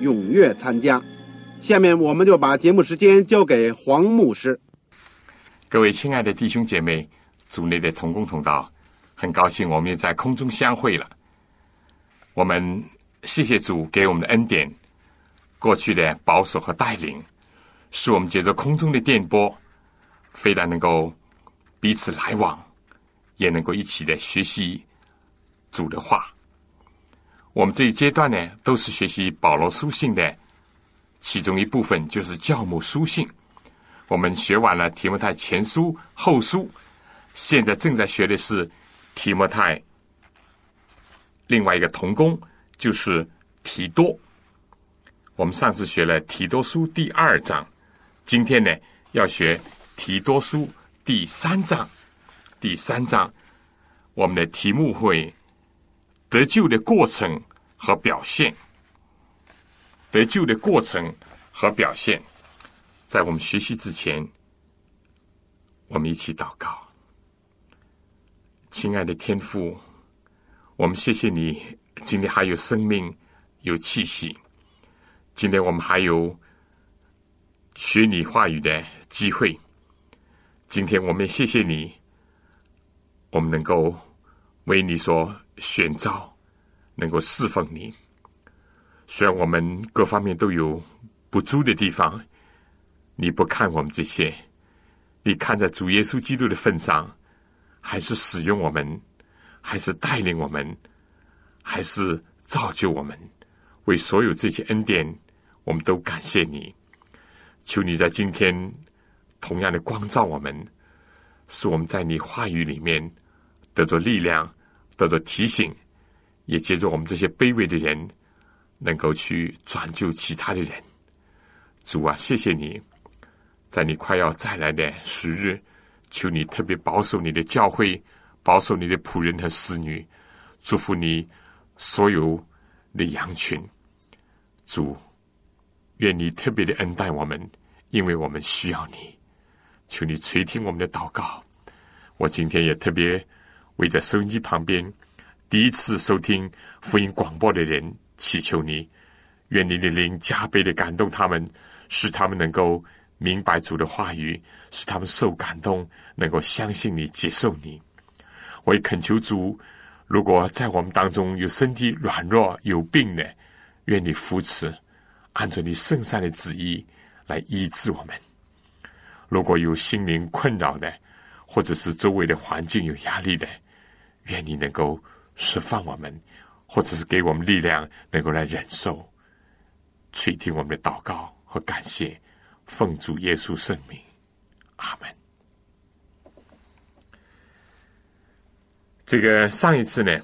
踊跃参加。下面我们就把节目时间交给黄牧师。各位亲爱的弟兄姐妹，组内的同工同道，很高兴我们也在空中相会了。我们谢谢主给我们的恩典，过去的保守和带领，使我们借着空中的电波，非但能够。彼此来往，也能够一起的学习主的话。我们这一阶段呢，都是学习保罗书信的其中一部分，就是教母书信。我们学完了提摩太前书、后书，现在正在学的是提摩太另外一个同工，就是提多。我们上次学了提多书第二章，今天呢要学提多书。第三章，第三章，我们的题目会得救的过程和表现。得救的过程和表现，在我们学习之前，我们一起祷告。亲爱的天父，我们谢谢你，今天还有生命，有气息。今天我们还有学你话语的机会。今天我们谢谢你，我们能够为你所选召，能够侍奉你。虽然我们各方面都有不足的地方，你不看我们这些，你看在主耶稣基督的份上，还是使用我们，还是带领我们，还是造就我们。为所有这些恩典，我们都感谢你。求你在今天。同样的光照我们，使我们在你话语里面得着力量，得着提醒，也借助我们这些卑微的人，能够去转救其他的人。主啊，谢谢你，在你快要再来的时日，求你特别保守你的教会，保守你的仆人和侍女，祝福你所有的羊群。主，愿你特别的恩待我们，因为我们需要你。求你垂听我们的祷告。我今天也特别为在收音机旁边第一次收听福音广播的人祈求你，愿你的灵加倍的感动他们，使他们能够明白主的话语，使他们受感动，能够相信你、接受你。我也恳求主，如果在我们当中有身体软弱、有病的，愿你扶持，按照你圣善的旨意来医治我们。如果有心灵困扰的，或者是周围的环境有压力的，愿你能够释放我们，或者是给我们力量，能够来忍受。垂听我们的祷告和感谢，奉主耶稣圣名，阿门。这个上一次呢，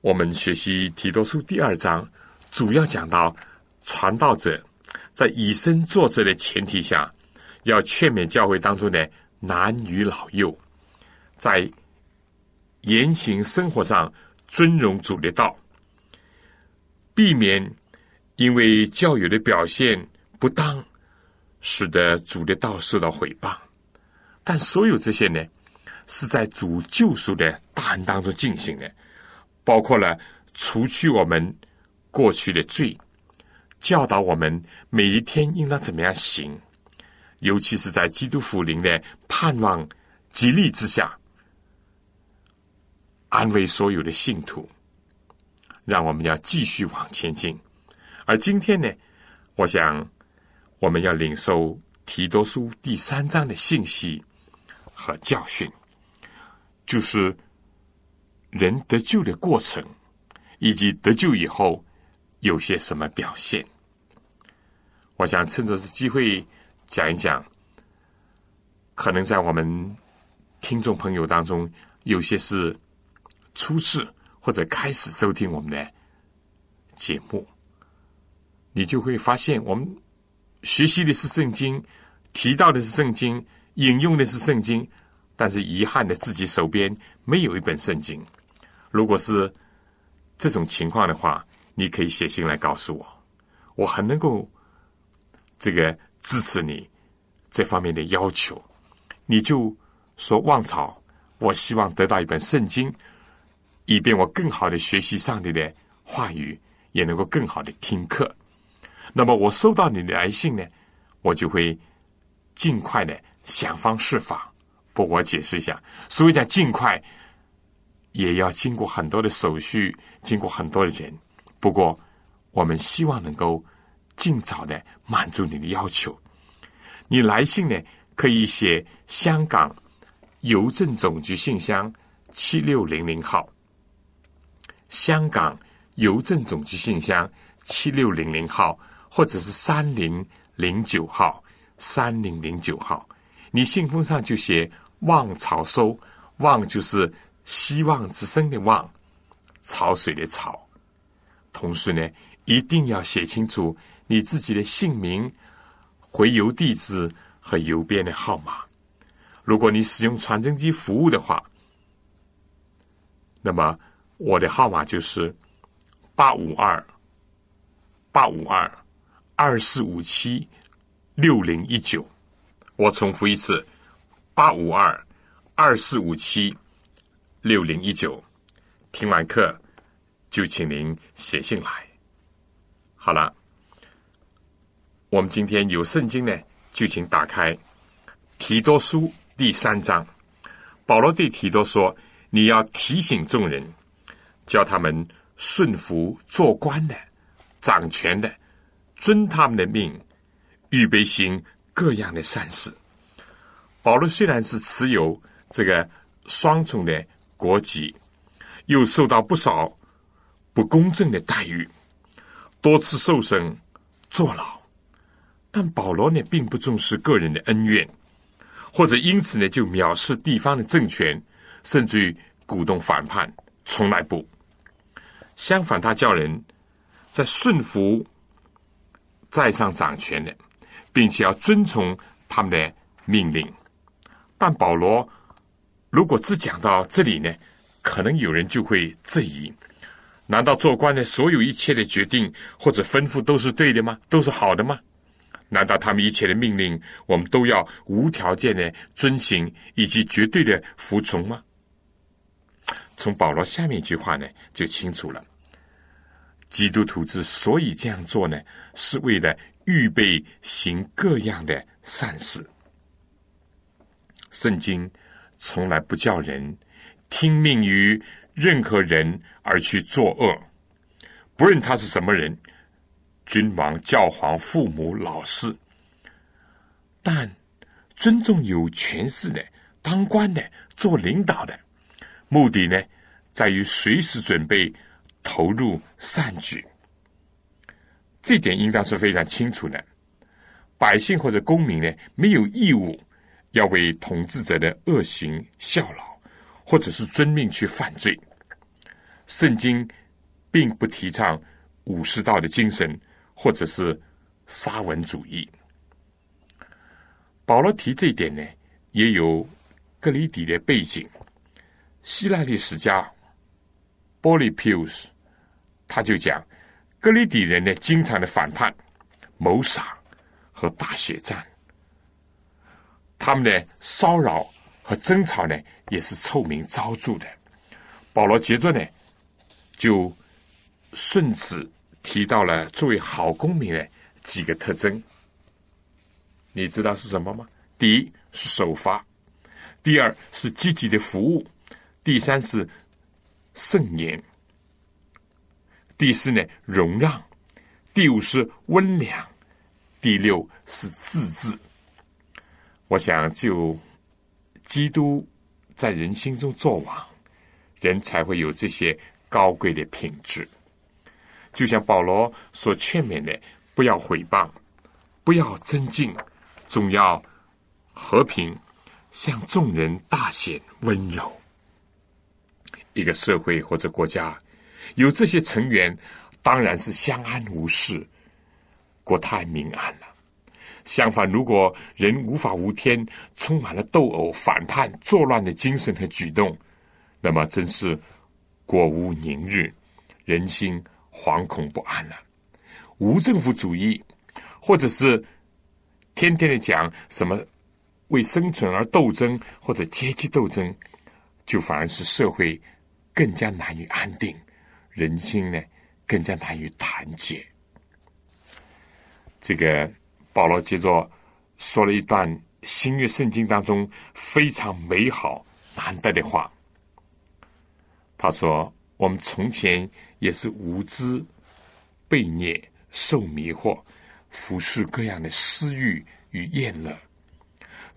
我们学习提多书第二章，主要讲到传道者在以身作则的前提下。要劝勉教会当中的男女老幼，在言行生活上尊荣主的道，避免因为教友的表现不当，使得主的道受到毁谤。但所有这些呢，是在主救赎的大恩当中进行的，包括了除去我们过去的罪，教导我们每一天应当怎么样行。尤其是在基督福临的盼望、激励之下，安慰所有的信徒，让我们要继续往前进。而今天呢，我想我们要领受提多书第三章的信息和教训，就是人得救的过程，以及得救以后有些什么表现。我想趁着这机会讲一讲，可能在我们听众朋友当中，有些是初次或者开始收听我们的节目。你就会发现，我们学习的是圣经，提到的是圣经，引用的是圣经，但是遗憾的，自己手边没有一本圣经。如果是这种情况的话，你可以写信来告诉我，我很能够这个支持你这方面的要求。你就说旺草，我希望得到一本圣经，以便我更好的学习上帝的话语，也能够更好的听课。那么我收到你的来信呢，我就会尽快的想方设法。不，我解释一下，所谓叫尽快，也要经过很多的手续，经过很多的人。不过，我们希望能够尽早的满足你的要求。你来信呢，可以写香港邮政总局信箱七六零零号，香港邮政总局信箱七六零零号。或者是三零零九号，三零零九号，你信封上就写“望潮收”，望就是希望之声的望，潮水的潮。同时呢，一定要写清楚你自己的姓名、回邮地址和邮编的号码。如果你使用传真机服务的话，那么我的号码就是八五二八五二。二四五七六零一九，我重复一次：八五二二四五七六零一九。听完课就请您写信来。好了，我们今天有圣经呢，就请打开提多书第三章。保罗对提多说：“你要提醒众人，叫他们顺服做官的、掌权的。”遵他们的命，预备行各样的善事。保罗虽然是持有这个双重的国籍，又受到不少不公正的待遇，多次受审、坐牢，但保罗呢，并不重视个人的恩怨，或者因此呢，就藐视地方的政权，甚至于鼓动反叛，从来不。相反，他叫人在顺服。在上掌权的，并且要遵从他们的命令。但保罗如果只讲到这里呢，可能有人就会质疑：难道做官的所有一切的决定或者吩咐都是对的吗？都是好的吗？难道他们一切的命令我们都要无条件的遵行以及绝对的服从吗？从保罗下面一句话呢，就清楚了。基督徒之所以这样做呢，是为了预备行各样的善事。圣经从来不叫人听命于任何人而去作恶，不论他是什么人，君王、教皇、父母、老师，但尊重有权势的、当官的、做领导的，目的呢，在于随时准备。投入善举，这点应当是非常清楚的。百姓或者公民呢，没有义务要为统治者的恶行效劳，或者是遵命去犯罪。圣经并不提倡武士道的精神，或者是沙文主义。保罗提这一点呢，也有格里底的背景。希腊历史家波利皮乌斯。他就讲，格里底人呢，经常的反叛、谋杀和大血战，他们的骚扰和争吵呢，也是臭名昭著的。保罗杰作呢，就顺此提到了作为好公民的几个特征。你知道是什么吗？第一是守法，第二是积极的服务，第三是圣言。第四呢，容让；第五是温良；第六是自治。我想，就基督在人心中作王，人才会有这些高贵的品质。就像保罗所劝勉的，不要毁谤，不要增进，总要和平，向众人大显温柔。一个社会或者国家有这些成员，当然是相安无事，国泰民安了。相反，如果人无法无天，充满了斗殴、反叛、作乱的精神和举动，那么真是国无宁日，人心。惶恐不安了，无政府主义，或者是天天的讲什么为生存而斗争，或者阶级斗争，就反而是社会更加难于安定，人心呢更加难于团结。这个保罗接着说了一段新约圣经当中非常美好难得的话，他说：“我们从前。”也是无知、被虐、受迷惑、服侍各样的私欲与厌乐，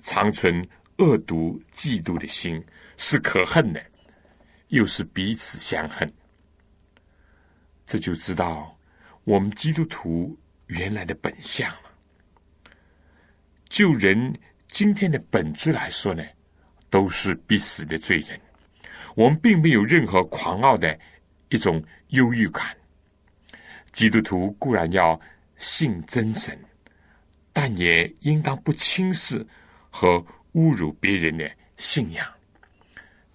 常存恶毒、嫉妒的心，是可恨的，又是彼此相恨。这就知道我们基督徒原来的本相了。就人今天的本质来说呢，都是必死的罪人。我们并没有任何狂傲的一种。忧郁感，基督徒固然要信真神，但也应当不轻视和侮辱别人的信仰。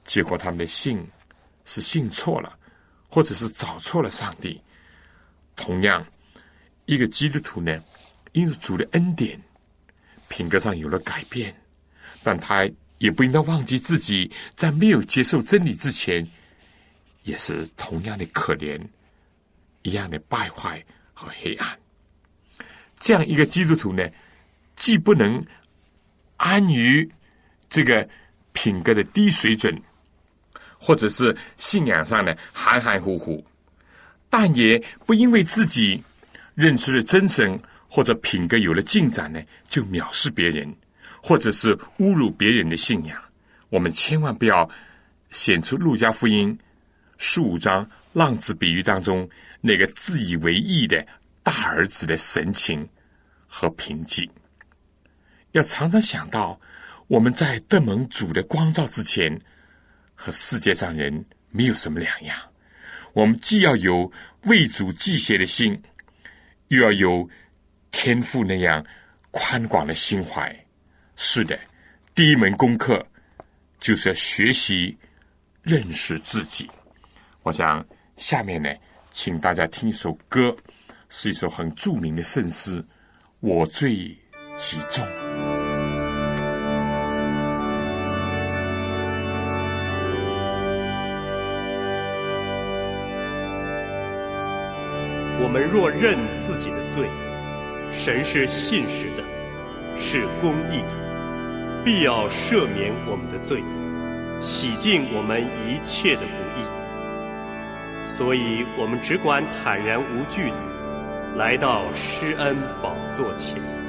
结果他们的信是信错了，或者是找错了上帝。同样，一个基督徒呢，因为主的恩典，品格上有了改变，但他也不应该忘记自己在没有接受真理之前。也是同样的可怜，一样的败坏和黑暗。这样一个基督徒呢，既不能安于这个品格的低水准，或者是信仰上的含含糊糊，但也不因为自己认出了真神或者品格有了进展呢，就藐视别人，或者是侮辱别人的信仰。我们千万不要显出路加福音。十五章浪子比喻当中，那个自以为意的大儿子的神情和平静，要常常想到我们在得蒙主的光照之前，和世界上人没有什么两样。我们既要有为主祭邪的心，又要有天赋那样宽广的心怀。是的，第一门功课就是要学习认识自己。我想下面呢，请大家听一首歌，是一首很著名的圣诗《我最其重》。我们若认自己的罪，神是信实的，是公义的，必要赦免我们的罪，洗净我们一切的不义。所以我们只管坦然无惧的来到施恩宝座前。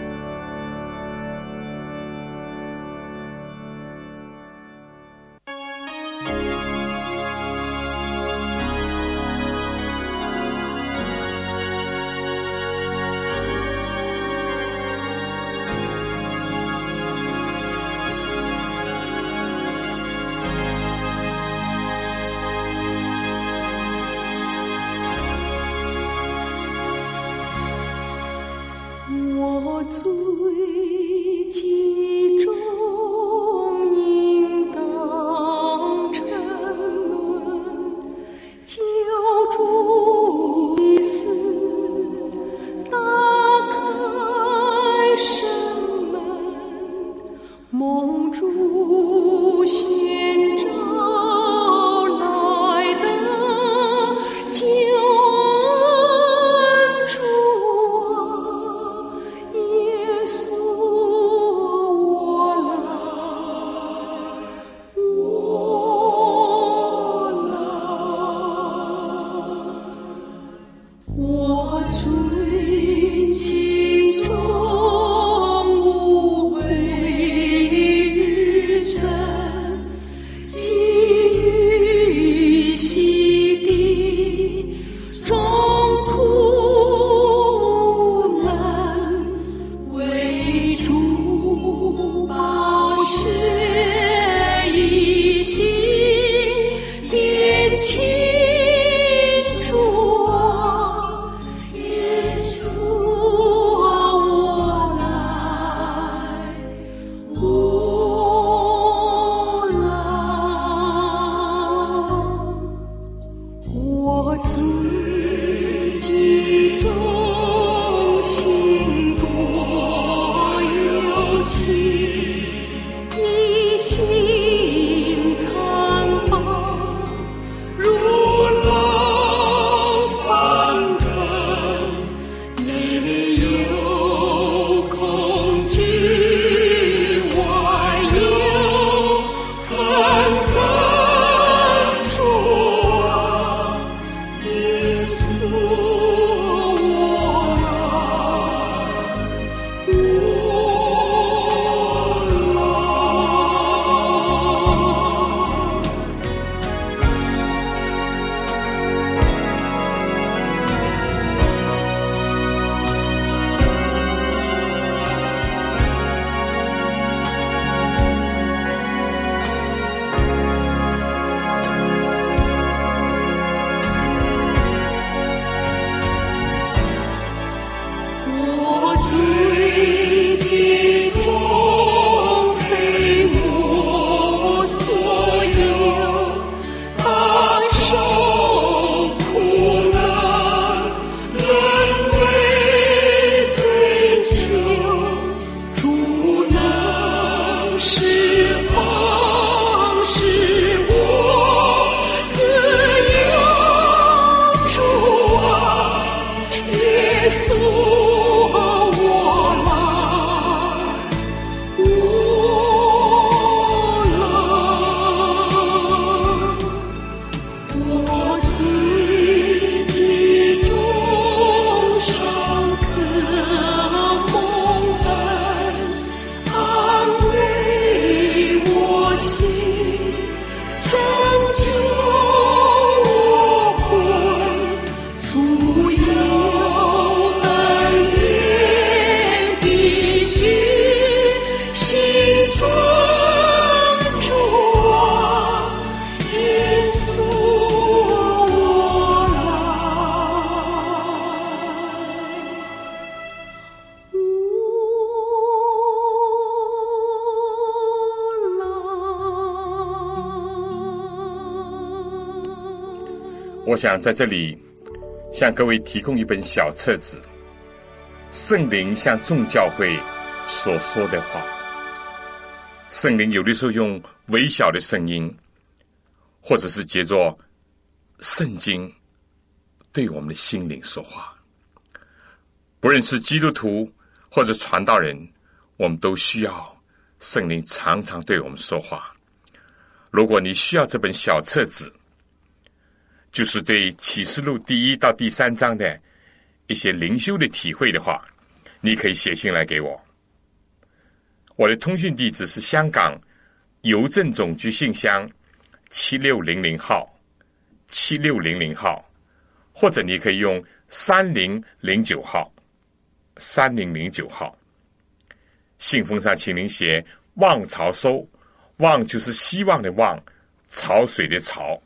想在这里向各位提供一本小册子，《圣灵向众教会所说的话》。圣灵有的时候用微小的声音，或者是借着圣经对我们的心灵说话。不论是基督徒或者传道人，我们都需要圣灵常常对我们说话。如果你需要这本小册子，就是对启示录第一到第三章的一些灵修的体会的话，你可以写信来给我。我的通讯地址是香港邮政总局信箱七六零零号，七六零零号，或者你可以用三零零九号，三零零九号。信封上请您写“望潮收”，望就是希望的望，潮水的潮。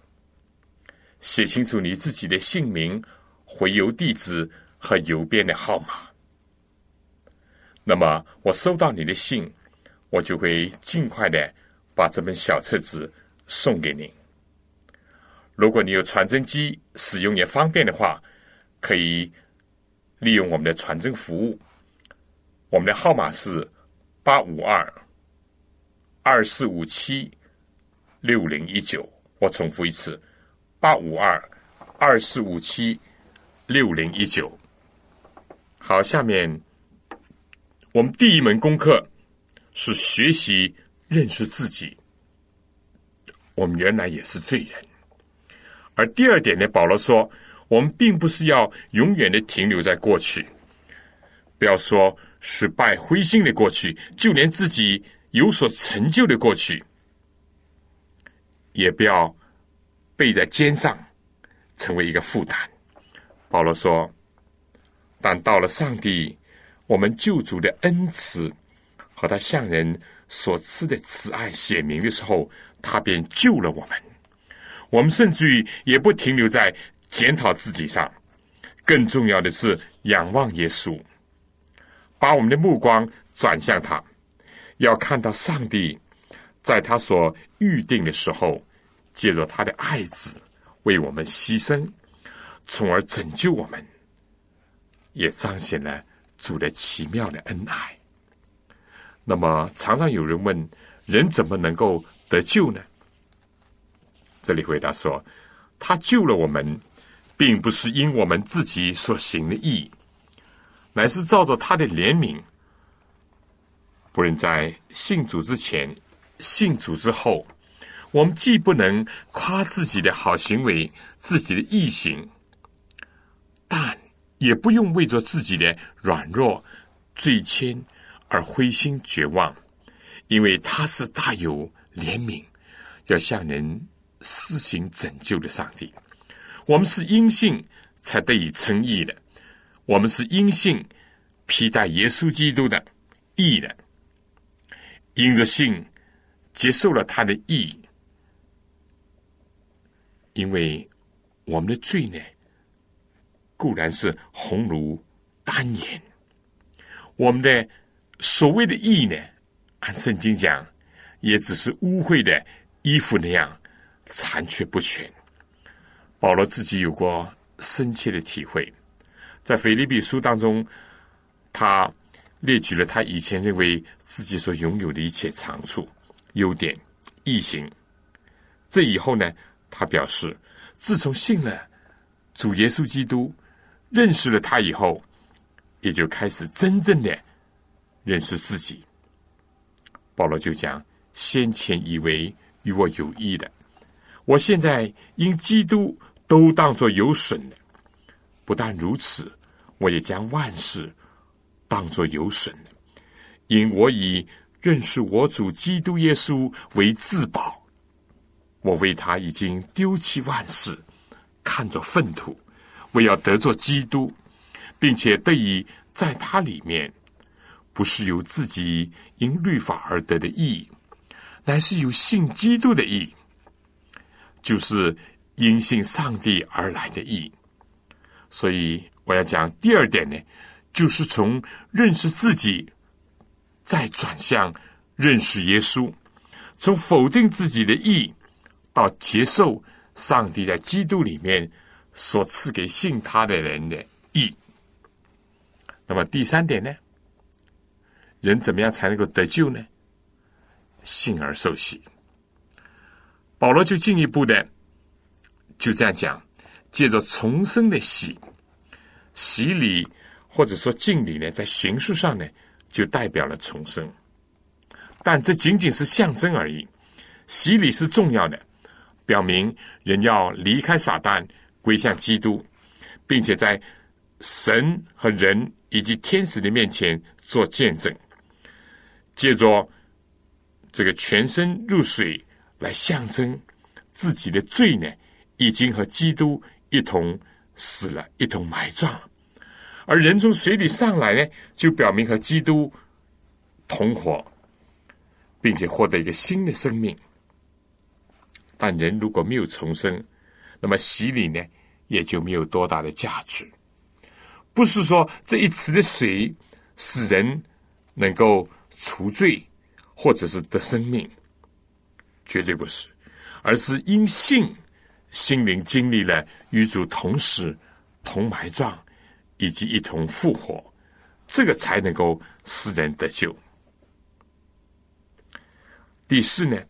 写清楚你自己的姓名、回邮地址和邮编的号码。那么，我收到你的信，我就会尽快的把这本小册子送给您。如果你有传真机，使用也方便的话，可以利用我们的传真服务。我们的号码是八五二二四五七六零一九。我重复一次。八五二二四五七六零一九。好，下面我们第一门功课是学习认识自己。我们原来也是罪人。而第二点呢，保罗说，我们并不是要永远的停留在过去，不要说失败灰心的过去，就连自己有所成就的过去，也不要背在肩上，成为一个负担。保罗说：“但到了上帝我们救主的恩慈和他向人所赐的慈爱显明的时候，他便救了我们。我们甚至于也不停留在检讨自己上，更重要的是仰望耶稣，把我们的目光转向他，要看到上帝在他所预定的时候，借着他的爱子为我们牺牲。”从而拯救我们，也彰显了主的奇妙的恩爱。那么，常常有人问：人怎么能够得救呢？这里回答说：他救了我们，并不是因我们自己所行的义，乃是照着他的怜悯。不论在信主之前、信主之后，我们既不能夸自己的好行为、自己的义行。但也不用为着自己的软弱、罪愆而灰心绝望，因为他是大有怜悯，要向人施行拯救的上帝。我们是因信才得以称义的，我们是因信披戴耶稣基督的义的，因着信接受了他的义，因为我们的罪呢？固然是红如丹颜，我们的所谓的义呢，按圣经讲，也只是污秽的衣服那样残缺不全。保罗自己有过深切的体会，在腓立比书当中，他列举了他以前认为自己所拥有的一切长处、优点、异行。这以后呢，他表示，自从信了主耶稣基督。认识了他以后，也就开始真正的认识自己。保罗就讲：先前以为与我有益的，我现在因基督都当作有损的；不但如此，我也将万事当作有损的，因我以认识我主基督耶稣为自保。我为他已经丢弃万事，看作粪土。为要得做基督，并且得以在他里面，不是由自己因律法而得的义，乃是由信基督的义，就是因信上帝而来的义。所以我要讲第二点呢，就是从认识自己，再转向认识耶稣，从否定自己的义，到接受上帝在基督里面。所赐给信他的人的义。那么第三点呢？人怎么样才能够得救呢？信而受洗。保罗就进一步的就这样讲：借着重生的洗，洗礼或者说敬礼呢，在形式上呢，就代表了重生。但这仅仅是象征而已。洗礼是重要的，表明人要离开撒旦。归向基督，并且在神和人以及天使的面前做见证，借着这个全身入水来象征自己的罪呢，已经和基督一同死了，一同埋葬。而人从水里上来呢，就表明和基督同活，并且获得一个新的生命。但人如果没有重生，那么洗礼呢，也就没有多大的价值。不是说这一池的水使人能够除罪，或者是得生命，绝对不是，而是因信心灵经历了与主同死、同埋葬，以及一同复活，这个才能够使人得救。第四呢，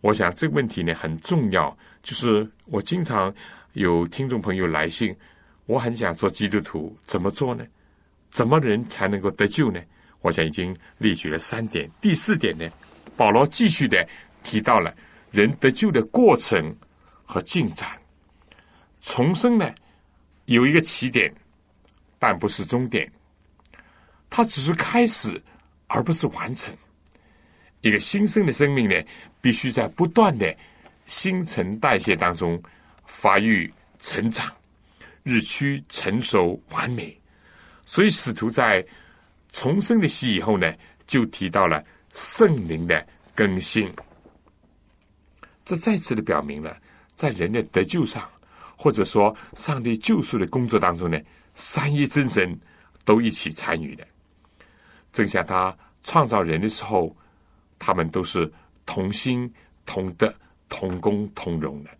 我想这个问题呢很重要。就是我经常有听众朋友来信，我很想做基督徒，怎么做呢？怎么人才能够得救呢？我想已经列举了三点。第四点呢，保罗继续的提到了人得救的过程和进展。重生呢，有一个起点，但不是终点，它只是开始，而不是完成。一个新生的生命呢，必须在不断的新陈代谢当中发育成长，日趋成熟完美。所以使徒在重生的喜以后呢，就提到了圣灵的更新。这再次的表明了，在人的得救上，或者说上帝救赎的工作当中呢，三一真神都一起参与的。正像他创造人的时候。他们都是同心、同德、同工、同荣的。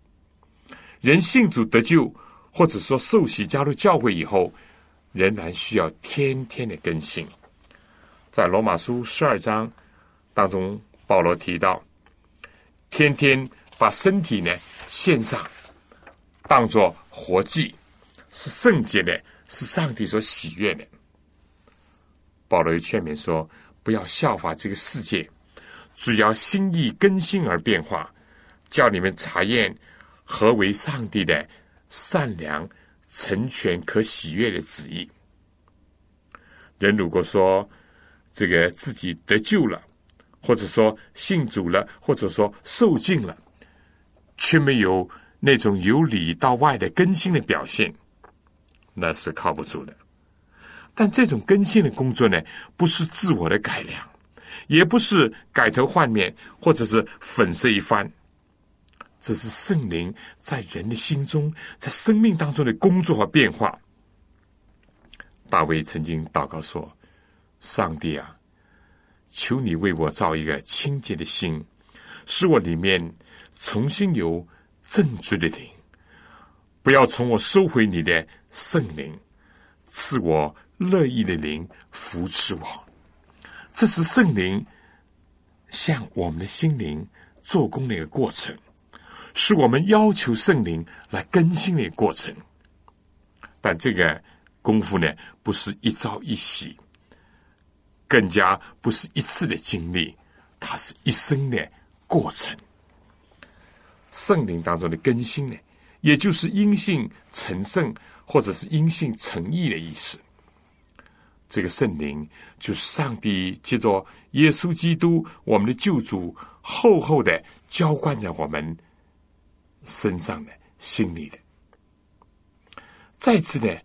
人信主得救，或者说受洗加入教会以后，仍然需要天天的更新。在罗马书十二章当中，保罗提到，天天把身体呢献上，当作活祭，是圣洁的，是上帝所喜悦的。保罗又劝勉说，不要效法这个世界。只要心意更新而变化，叫你们查验何为上帝的善良、成全、可喜悦的旨意。人如果说这个自己得救了，或者说信主了，或者说受尽了，却没有那种由里到外的更新的表现，那是靠不住的。但这种更新的工作呢，不是自我的改良。也不是改头换面，或者是粉饰一番，只是圣灵在人的心中，在生命当中的工作和变化。大卫曾经祷告说：“上帝啊，求你为我造一个清洁的心，使我里面重新有正直的灵，不要从我收回你的圣灵，赐我乐意的灵扶持我。”这是圣灵向我们的心灵做工的一个过程，是我们要求圣灵来更新的一个过程。但这个功夫呢，不是一朝一夕，更加不是一次的经历，它是一生的过程。圣灵当中的更新呢，也就是因信成圣，或者是因信成义的意思。这个圣灵就是上帝借着耶稣基督，我们的救主，厚厚的浇灌在我们身上的、心里的。再次呢，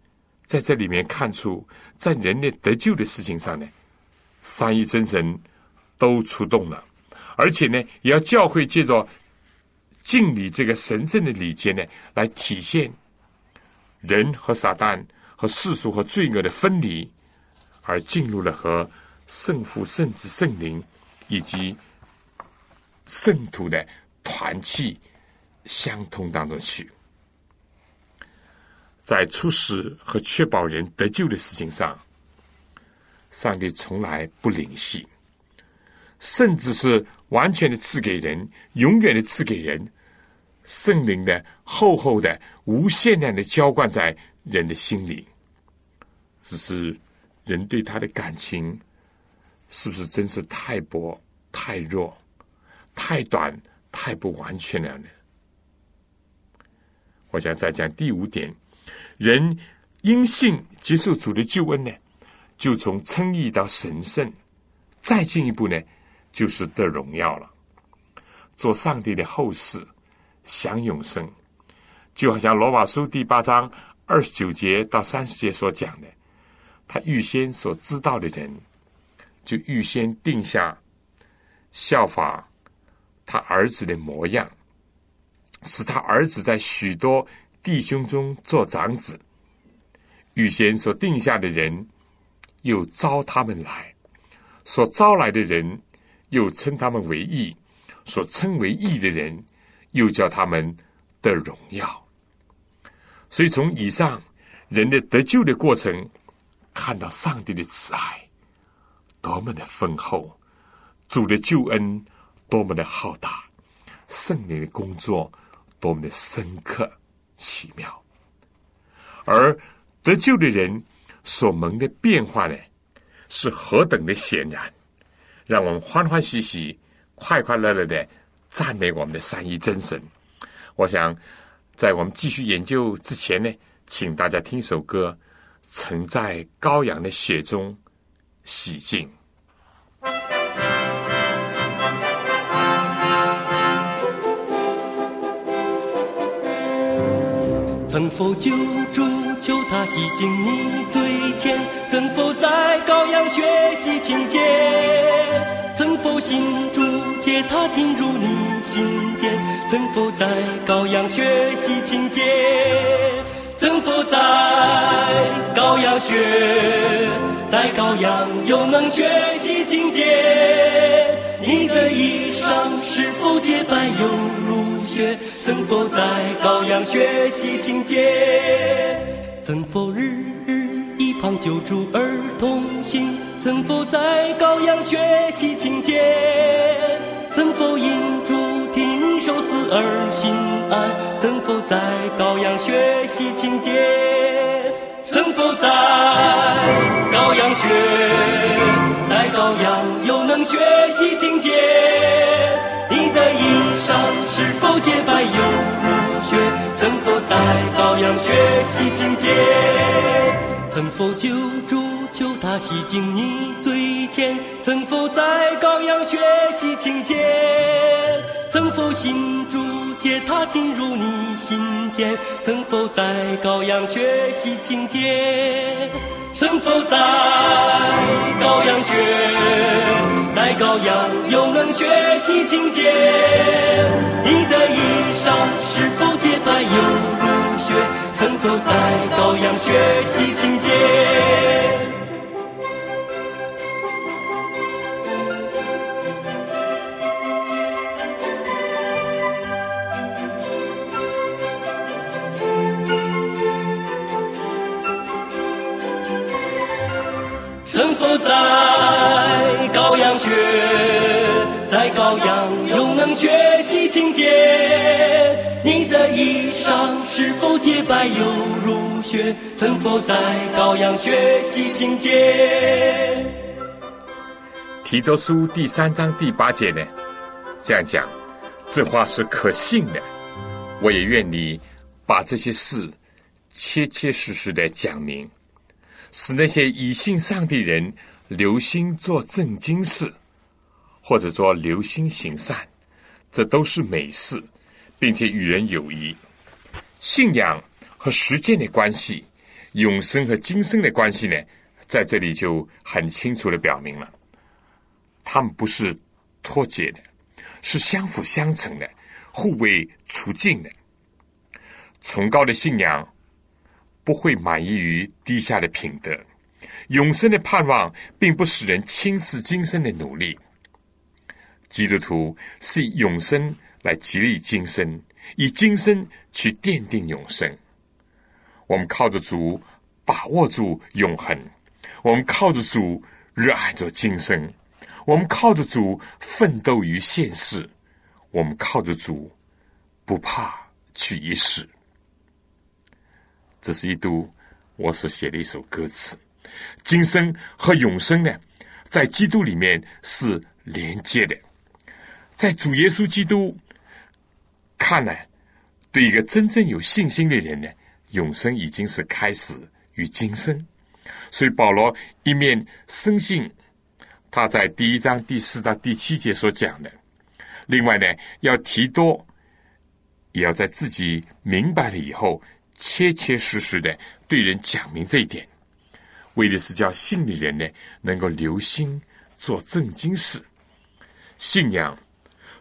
在这里面看出，在人类得救的事情上呢，三一真神都出动了，而且呢，也要教会借着敬礼这个神圣的礼节呢，来体现人和撒旦和世俗和罪恶的分离。而进入了和圣父、圣子、圣灵以及圣徒的团契相通当中去，在初始和确保人得救的事情上，上帝从来不吝惜，甚至是完全的赐给人，永远的赐给人圣灵的厚厚的、无限量的浇灌在人的心里，只是。人对他的感情，是不是真是太薄、太弱、太短、太不完全了呢？我想再讲第五点：人因信接受主的救恩呢，就从称义到神圣；再进一步呢，就是得荣耀了，做上帝的后世，享永生。就好像罗马书第八章二十九节到三十节所讲的。他预先所知道的人，就预先定下效法他儿子的模样，使他儿子在许多弟兄中做长子。预先所定下的人，又招他们来；所招来的人，又称他们为义；所称为义的人，又叫他们得荣耀。所以，从以上人的得救的过程。看到上帝的慈爱多么的丰厚，主的救恩多么的浩大，圣灵的工作多么的深刻奇妙，而得救的人所蒙的变化呢，是何等的显然，让我们欢欢喜喜、快快乐乐的赞美我们的三一真神。我想，在我们继续研究之前呢，请大家听一首歌，《曾在羔羊的血中洗净》。曾否救主求他洗净你罪愆？曾否在羔羊血洗清洁？曾否信主接他进入你心间？曾否在羔羊血洗清洁？曾否在羔羊血，在羔羊又能学习清洁？你的衣裳是否洁白又如雪？曾否在羔羊学习清洁？曾否日日一旁救助儿童心？曾否在羔羊学习清洁？曾否因受死而心安？曾否在羔羊血洗清洁？曾否在羔羊血，在羔羊又能血洗清洁？你的衣裳是否洁白又如雪？曾否在羔羊血洗清洁？曾否救主求他洗净你罪愆？曾否在羔羊血洗清洁？曾否心主接他进入你心间？曾否在羔羊血洗清洁？曾否在羔羊学，在羔羊又能血洗清洁？你的衣裳是否洁白又如雪？曾否在羔羊血洗清洁？否在羔羊血，在羔羊又能学习清洁？你的衣裳是否洁白又如雪？曾否在羔羊学习清洁？提多书第三章第八节呢，这样讲，这话是可信的。我也愿你把这些事切切实实的讲明，使那些以信上帝人留心做正经事，或者说留心行善，这都是美事，并且与人有益。信仰和实践的关系，永生和今生的关系呢，在这里就很清楚的表明了。他们不是脱节的，是相辅相成的，互为促进的。崇高的信仰不会满意于低下的品德，永生的盼望并不使人轻视今生的努力。基督徒是以永生来激励今生，以今生去奠定永生。我们靠着主把握住永恒，我们靠着主热爱着今生。我们靠着主奋斗于现世，我们靠着主不怕去一世。这是一读我所写的一首歌词。今生和永生呢，在基督里面是连接的。在主耶稣基督看来，对一个真正有信心的人呢，永生已经是开始与今生。所以保罗一面深信。他在第一章第四到第七节所讲的，另外呢，要提多，也要在自己明白了以后，切切实实的对人讲明这一点，为的是叫信的人呢，能够留心做正经事。信仰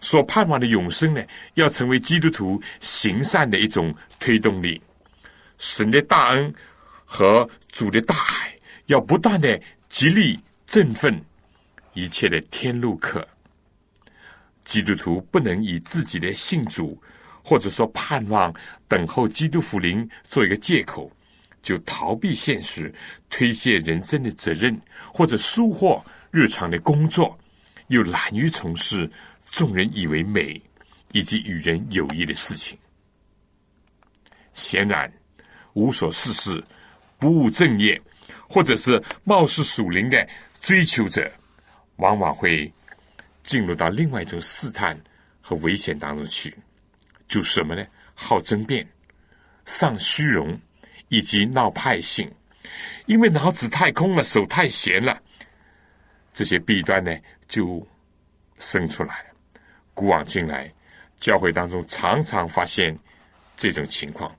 所盼望的永生呢，要成为基督徒行善的一种推动力。神的大恩和主的大爱，要不断的激励振奋。一切的天路客，基督徒不能以自己的信主，或者说盼望等候基督福临做一个借口，就逃避现实，推卸人生的责任，或者疏忽日常的工作，又懒于从事众人以为美以及与人有益的事情。显然，无所事事、不务正业，或者是貌似属灵的追求者。往往会进入到另外一种试探和危险当中去，就什么呢？好争辩，丧虚荣以及闹派性，因为脑子太空了，手太闲了，这些弊端呢就生出来了。古往今来，教会当中常常发现这种情况：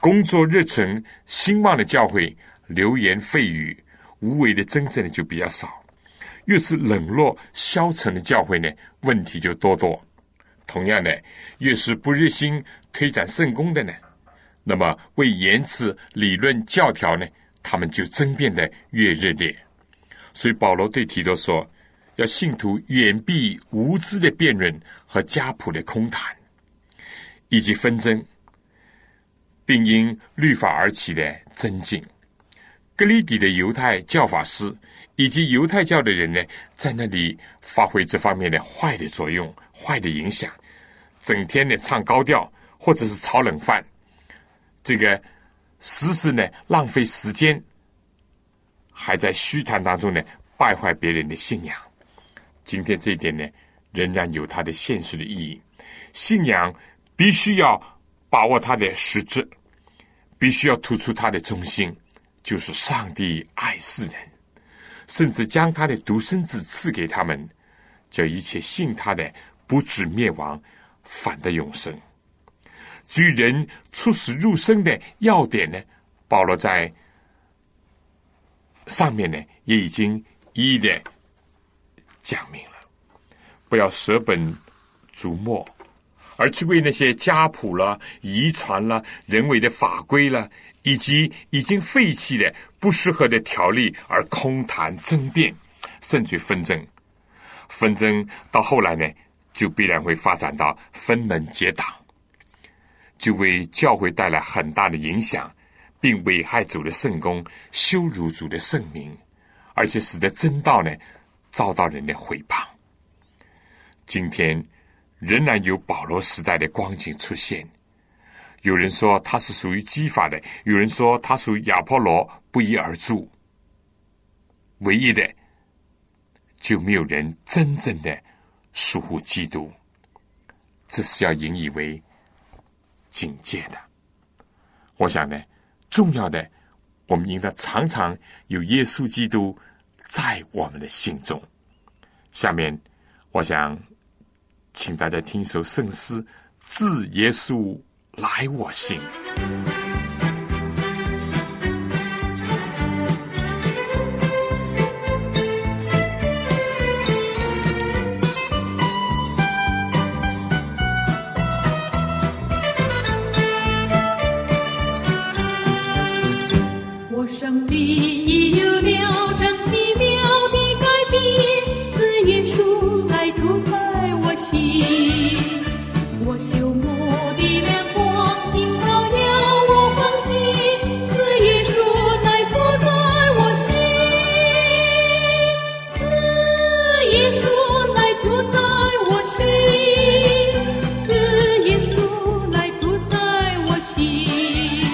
工作热忱兴旺的教会，流言蜚语、无为的真正的就比较少；越是冷落消沉的教会呢，问题就多多。同样的，越是不热心推展圣功的呢，那么为言辞、理论、教条呢，他们就争辩的越热烈。所以保罗对提多说，要信徒远避无知的辩论和家谱的空谈，以及纷争，并因律法而起的增进。格里底的犹太教法师以及犹太教的人呢，在那里发挥这方面的坏的作用。坏的影响，整天呢唱高调，或者是炒冷饭，这个时时呢浪费时间，还在虚谈当中呢败坏别人的信仰。今天这一点呢，仍然有它的现实的意义。信仰必须要把握它的实质，必须要突出它的中心，就是上帝爱世人，甚至将他的独生子赐给他们，叫一切信他的。不止灭亡，反的永生。至于人出死入生的要点呢，保罗在上面呢也已经一一的讲明了。不要舍本逐末，而去为那些家谱了、遗传了、人为的法规了，以及已经废弃的不适合的条例而空谈争辩，甚至纷争。纷争到后来呢？就必然会发展到分门结党，就为教会带来很大的影响，并危害主的圣功，羞辱主的圣名，而且使得真道呢遭到人的毁谤。今天仍然有保罗时代的光景出现，有人说他是属于基法的，有人说他属于亚波罗，不一而足。唯一的就没有人真正的。疏忽基督，这是要引以为警戒的。我想呢，重要的，我们应该常常有耶稣基督在我们的心中。下面，我想请大家听一首圣诗：自耶稣来我心。我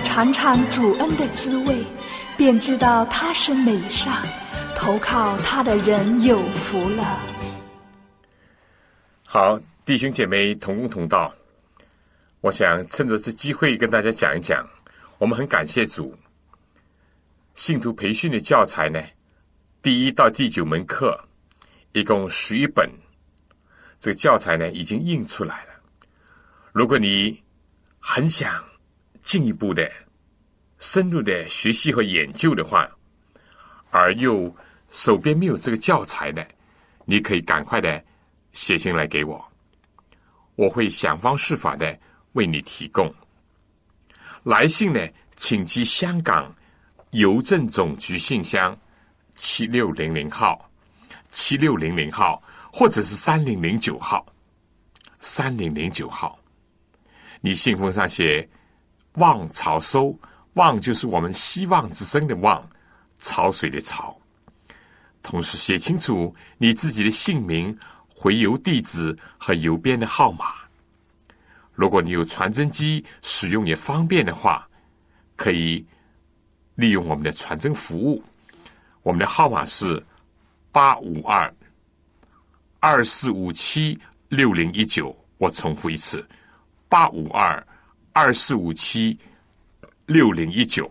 尝尝主恩的滋味，便知道他是美善，投靠他的人有福了。好，弟兄姐妹同工同道，我想趁着这机会跟大家讲一讲，我们很感谢主，信徒培训的教材呢，第一到第九门课，一共十一本，这个教材呢已经印出来了。如果你很想进一步的、深入的学习和研究的话，而又手边没有这个教材呢，你可以赶快的。写信来给我，我会想方设法的为你提供。来信呢，请寄香港邮政总局信箱七六零零号、七六零零号，或者是三零零九号、三零零九号。你信封上写“望潮收”，望就是我们希望之声的望，潮水的潮。同时写清楚你自己的姓名。回邮地址和邮编的号码。如果你有传真机，使用也方便的话，可以利用我们的传真服务。我们的号码是八五二二四五七六零一九。我重复一次：八五二二四五七六零一九。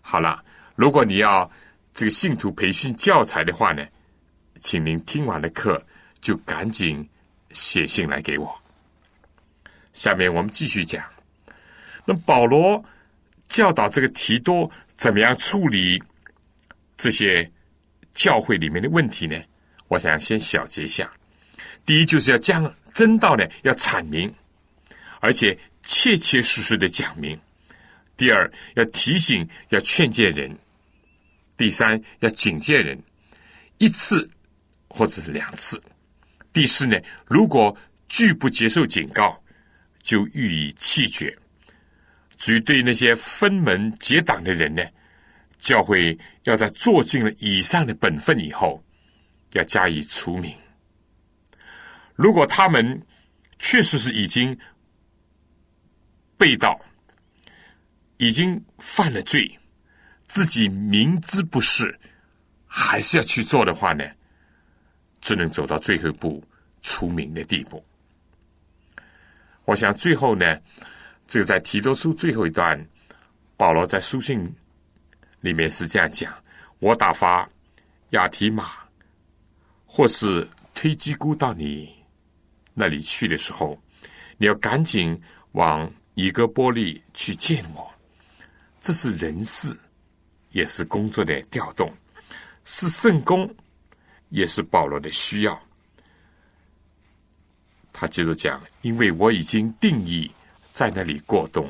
好了，如果你要这个信徒培训教材的话呢，请您听完了课。就赶紧写信来给我。下面我们继续讲。那保罗教导这个提多怎么样处理这些教会里面的问题呢？我想先小结一下：第一，就是要将真道呢要阐明，而且切切实实的讲明；第二，要提醒、要劝诫人；第三，要警戒人，一次或者是两次。第四呢，如果拒不接受警告，就予以弃绝。至于对那些分门结党的人呢，教会要在做尽了以上的本分以后，要加以除名。如果他们确实是已经被盗，已经犯了罪，自己明知不是，还是要去做的话呢？只能走到最后一步，出名的地步。我想最后呢，这个在提多书最后一段，保罗在书信里面是这样讲：我打发亚提马或是推基姑到你那里去的时候，你要赶紧往一个玻璃去见我。这是人事，也是工作的调动，是圣公。也是保罗的需要。他接着讲：“因为我已经定义在那里过冬，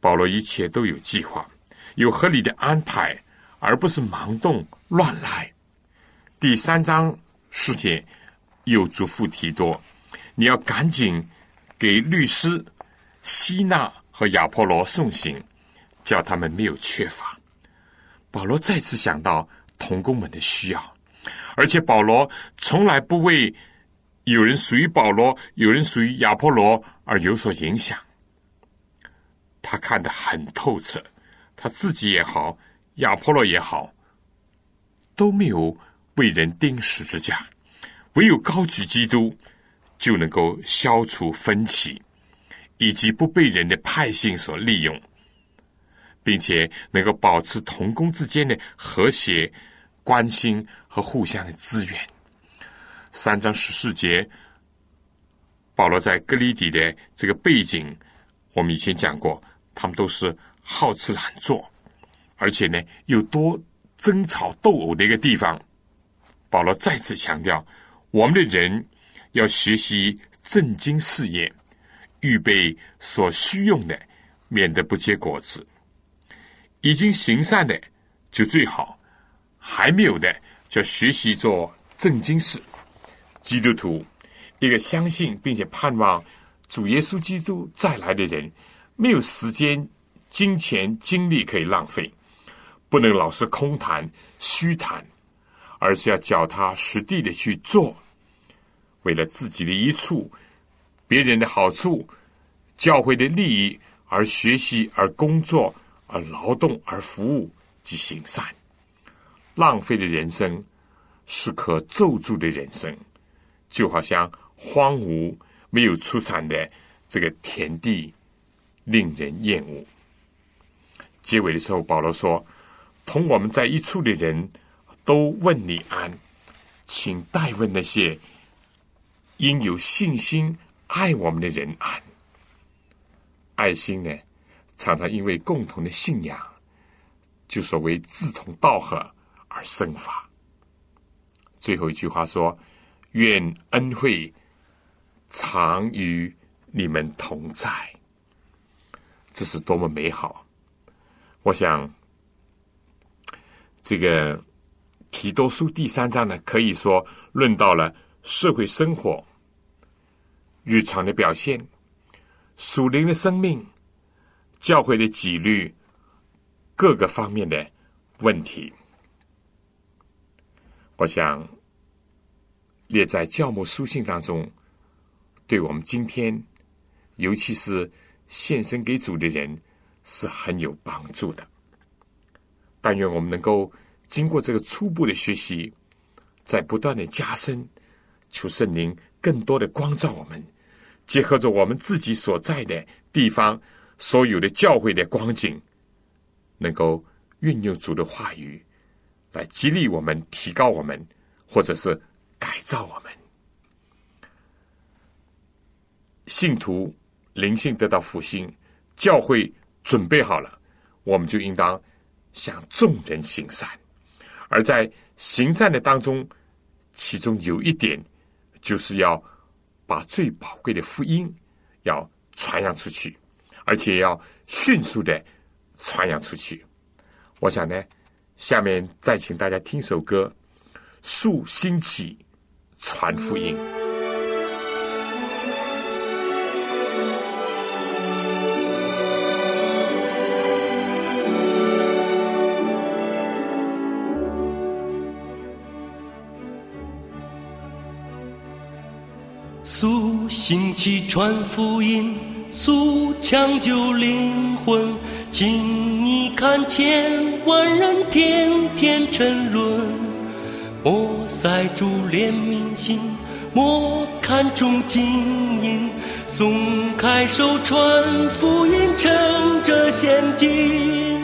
保罗一切都有计划，有合理的安排，而不是盲动乱来。”第三章事件又嘱咐提多：“你要赶紧给律师希纳和亚波罗送行，叫他们没有缺乏。”保罗再次想到童工们的需要。而且保罗从来不为有人属于保罗、有人属于亚波罗而有所影响。他看得很透彻，他自己也好，亚波罗也好，都没有为人钉十字架。唯有高举基督，就能够消除分歧，以及不被人的派性所利用，并且能够保持同工之间的和谐、关心。和互相的资源。三章十四节，保罗在格里底的这个背景，我们以前讲过，他们都是好吃懒做，而且呢又多争吵斗殴的一个地方。保罗再次强调，我们的人要学习正经事业，预备所需用的，免得不结果子。已经行善的就最好，还没有的。就学习做正经事，基督徒一个相信并且盼望主耶稣基督再来的人，没有时间、金钱、精力可以浪费，不能老是空谈、虚谈，而是要脚踏实地的去做，为了自己的一处、别人的好处、教会的利益而学习，而工作，而劳动，而服务及行善。浪费的人生是可咒诅的人生，就好像荒芜没有出产的这个田地，令人厌恶。结尾的时候，保罗说：“同我们在一处的人都问你安，请代问那些因有信心爱我们的人安。”爱心呢，常常因为共同的信仰，就所谓志同道合而生发。最后一句话说：“愿恩惠常与你们同在。”这是多么美好！我想，这个提多书第三章呢，可以说论到了社会生活、日常的表现。属灵的生命、教会的纪律，各个方面的问题，我想列在教牧书信当中，对我们今天，尤其是献身给主的人，是很有帮助的。但愿我们能够经过这个初步的学习，在不断的加深，求圣灵更多的光照我们。结合着我们自己所在的地方所有的教会的光景，能够运用主的话语来激励我们、提高我们，或者是改造我们。信徒灵性得到复兴，教会准备好了，我们就应当向众人行善。而在行善的当中，其中有一点就是要。把最宝贵的福音要传扬出去，而且要迅速的传扬出去。我想呢，下面再请大家听首歌，《树兴起传福音》。兴起传福音，速抢救灵魂，请你看千万人天天沉沦。莫塞住怜悯心，莫看重金银，松开手传福音，趁着现今。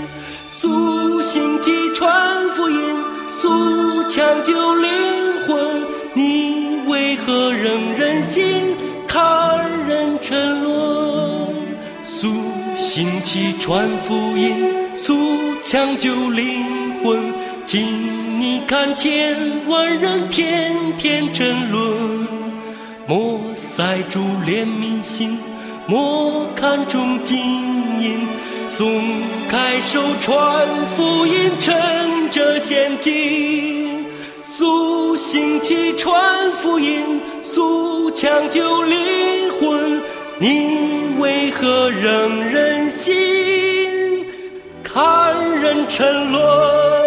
速兴起传福音，速抢救灵魂，你。为何仍忍心看人沉沦？速兴起传福音，速抢救灵魂。请你看千万人天天沉沦，莫塞住怜悯心，莫看重金银，松开手传福音，趁着现今。苏醒起传福音，苏抢救灵魂，你为何仍忍心看人沉沦？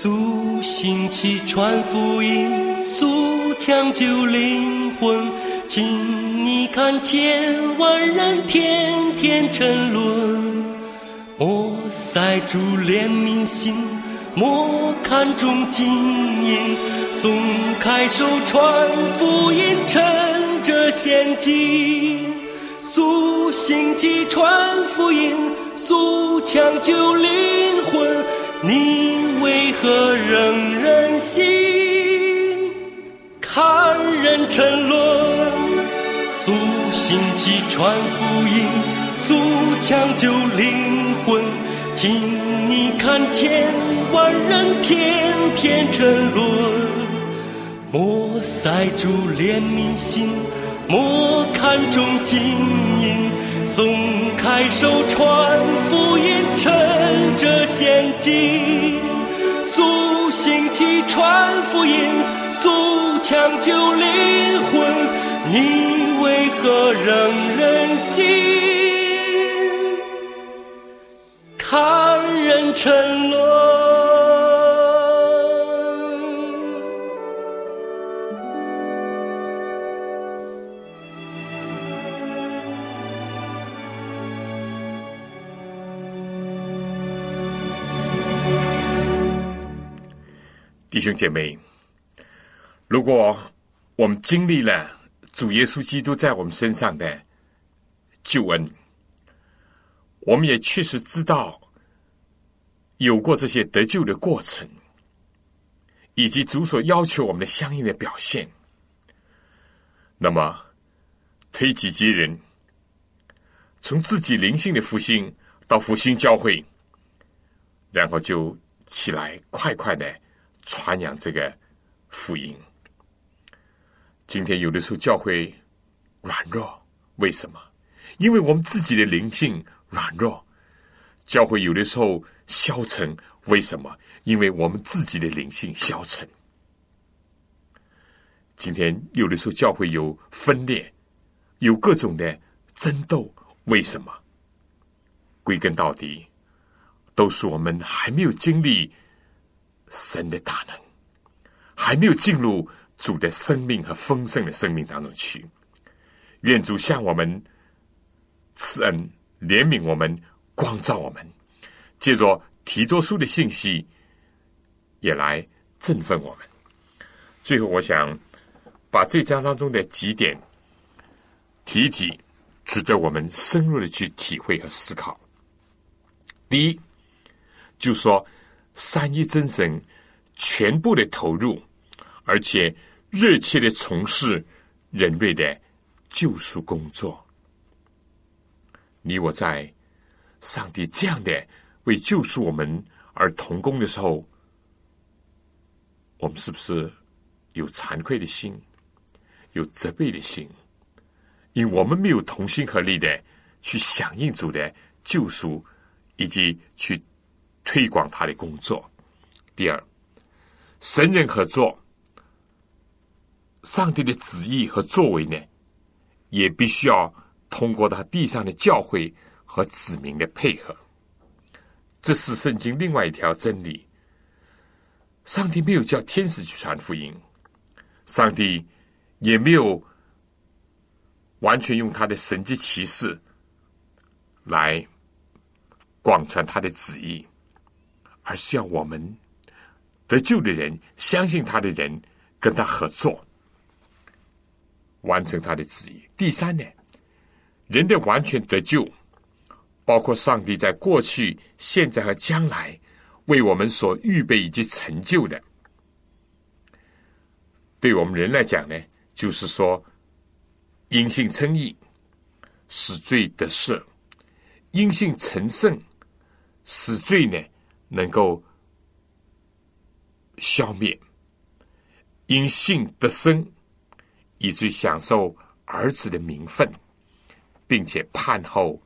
苏醒起传福音，速抢救灵魂，请你看千万人天天沉沦。莫塞住怜悯心，莫看重金银，松开手传福音，趁着现今。速兴起传福音，速抢救灵魂，你。为何仍忍心看人沉沦？速兴起传福音，速抢救灵魂。请你看千万人天天沉沦，莫塞住怜悯心，莫看重金银，松开手传福音，趁着现今，苏醒起传福音，苏抢救灵魂，你为何仍忍心看人沉沦？弟兄姐妹，如果我们经历了主耶稣基督在我们身上的救恩，我们也确实知道有过这些得救的过程，以及主所要求我们的相应的表现，那么推己及人，从自己灵性的复兴到复兴教会，然后就起来快快的。传扬这个福音。今天有的时候教会软弱，为什么？因为我们自己的灵性软弱。教会有的时候消沉，为什么？因为我们自己的灵性消沉。今天有的时候教会有分裂，有各种的争斗，为什么？归根到底，都是我们还没有经历。神的大能还没有进入主的生命和丰盛的生命当中去。愿主向我们赐恩、怜悯我们、光照我们，借着提多书的信息，也来振奋我们。最后，我想把这章当中的几点提一提，值得我们深入的去体会和思考。第一，就说。三一真神全部的投入，而且热切的从事人类的救赎工作。你我在上帝这样的为救赎我们而同工的时候，我们是不是有惭愧的心，有责备的心？因为我们没有同心合力的去响应主的救赎，以及去。推广他的工作。第二，神人合作，上帝的旨意和作为呢，也必须要通过他地上的教会和子民的配合。这是圣经另外一条真理。上帝没有叫天使去传福音，上帝也没有完全用他的神迹奇事来广传他的旨意。而是要我们得救的人，相信他的人，跟他合作，完成他的旨意。第三呢，人的完全得救，包括上帝在过去、现在和将来为我们所预备以及成就的。对我们人来讲呢，就是说，因信称义，使罪得赦；因信成圣，死罪呢。能够消灭，因信得生，以至于享受儿子的名分，并且盼后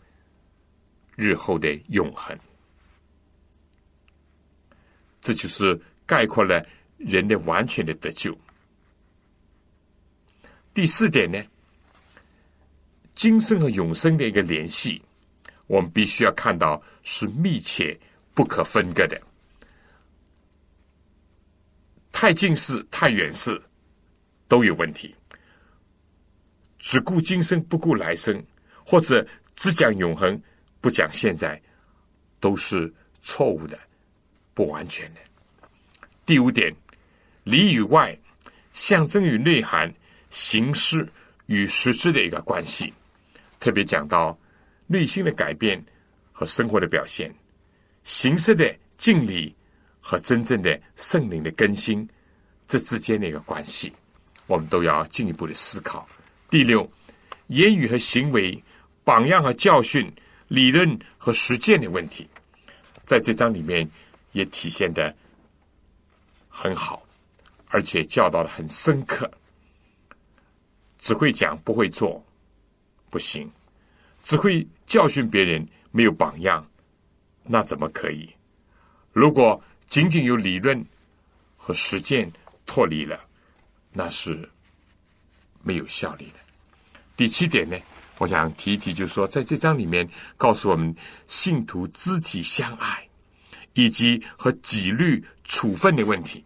日后的永恒。这就是概括了人的完全的得救。第四点呢，今生和永生的一个联系，我们必须要看到是密切。不可分割的，太近视、太远视都有问题。只顾今生不顾来生，或者只讲永恒不讲现在，都是错误的、不完全的。第五点，里与外、象征与内涵、形式与实质的一个关系，特别讲到内心的改变和生活的表现。形式的敬礼和真正的圣灵的更新，这之间的一个关系，我们都要进一步的思考。第六，言语和行为、榜样和教训、理论和实践的问题，在这章里面也体现的很好，而且教导的很深刻，只会讲不会做，不行；只会教训别人，没有榜样，那怎么可以？如果仅仅有理论和实践脱离了，那是没有效力的。第七点呢，我想提一提，就是说，在这章里面告诉我们，信徒肢体相爱，以及和纪律处分的问题。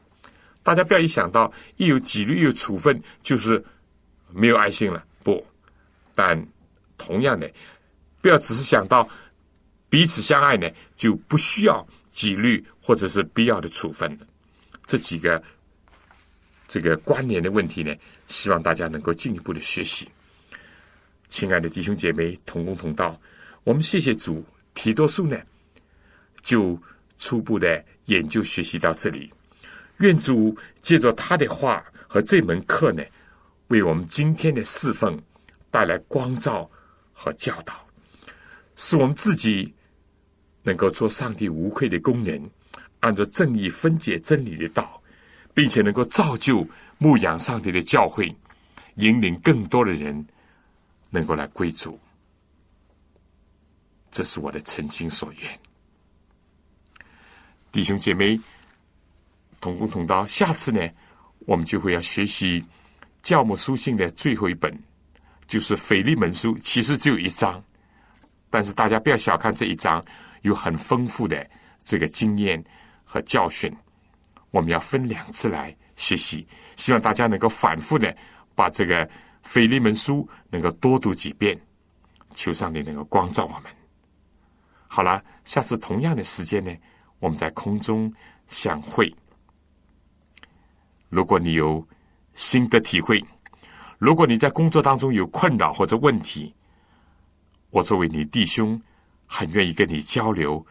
大家不要一想到一有纪律、一有处分，就是没有爱心了。不，但同样的，不要只是想到彼此相爱呢，就不需要纪律或者是必要的处分。这几个这个关联的问题呢，希望大家能够进一步的学习。亲爱的弟兄姐妹，同工同道，我们谢谢主。提多书呢，就初步的研究学习到这里。愿主借着他的话和这门课呢，为我们今天的侍奉带来光照和教导，使我们自己能够做上帝无愧的工人，按照正义分解真理的道，并且能够造就牧养上帝的教会，引领更多的人能够来归主。这是我的诚心所愿，弟兄姐妹。同工同道，下次呢，我们就会要学习教母书信的最后一本，就是腓利门书。其实只有一章，但是大家不要小看这一章，有很丰富的这个经验和教训。我们要分两次来学习，希望大家能够反复的把这个腓利门书能够多读几遍，求上帝能够光照我们。好了，下次同样的时间呢，我们在空中相会。如果你有心得体会，如果你在工作当中有困扰或者问题，我作为你弟兄，很愿意跟你交流、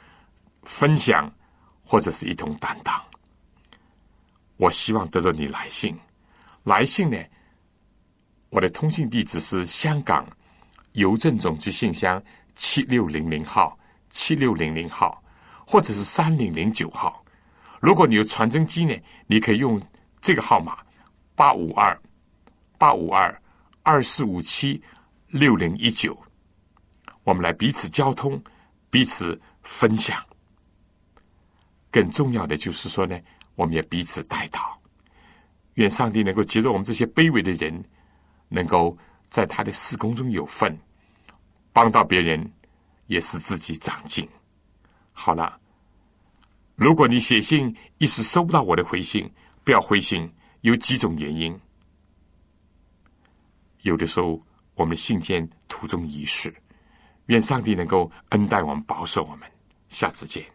分享，或者是一同担当。我希望得到你来信，来信呢，我的通信地址是香港邮政总局信箱七六零零号、七六零零号，或者是三零零九号。如果你有传真机呢，你可以用。这个号码八五二八五二二四五七六零一九，我们来彼此交通，彼此分享。更重要的就是说呢，我们也彼此带祷，愿上帝能够接受我们这些卑微的人，能够在他的事工中有份，帮到别人，也使自己长进。好了，如果你写信一时收不到我的回信。不要灰心，有几种原因。有的时候，我们信件途中遗失，愿上帝能够恩待我们，保守我们。下次见。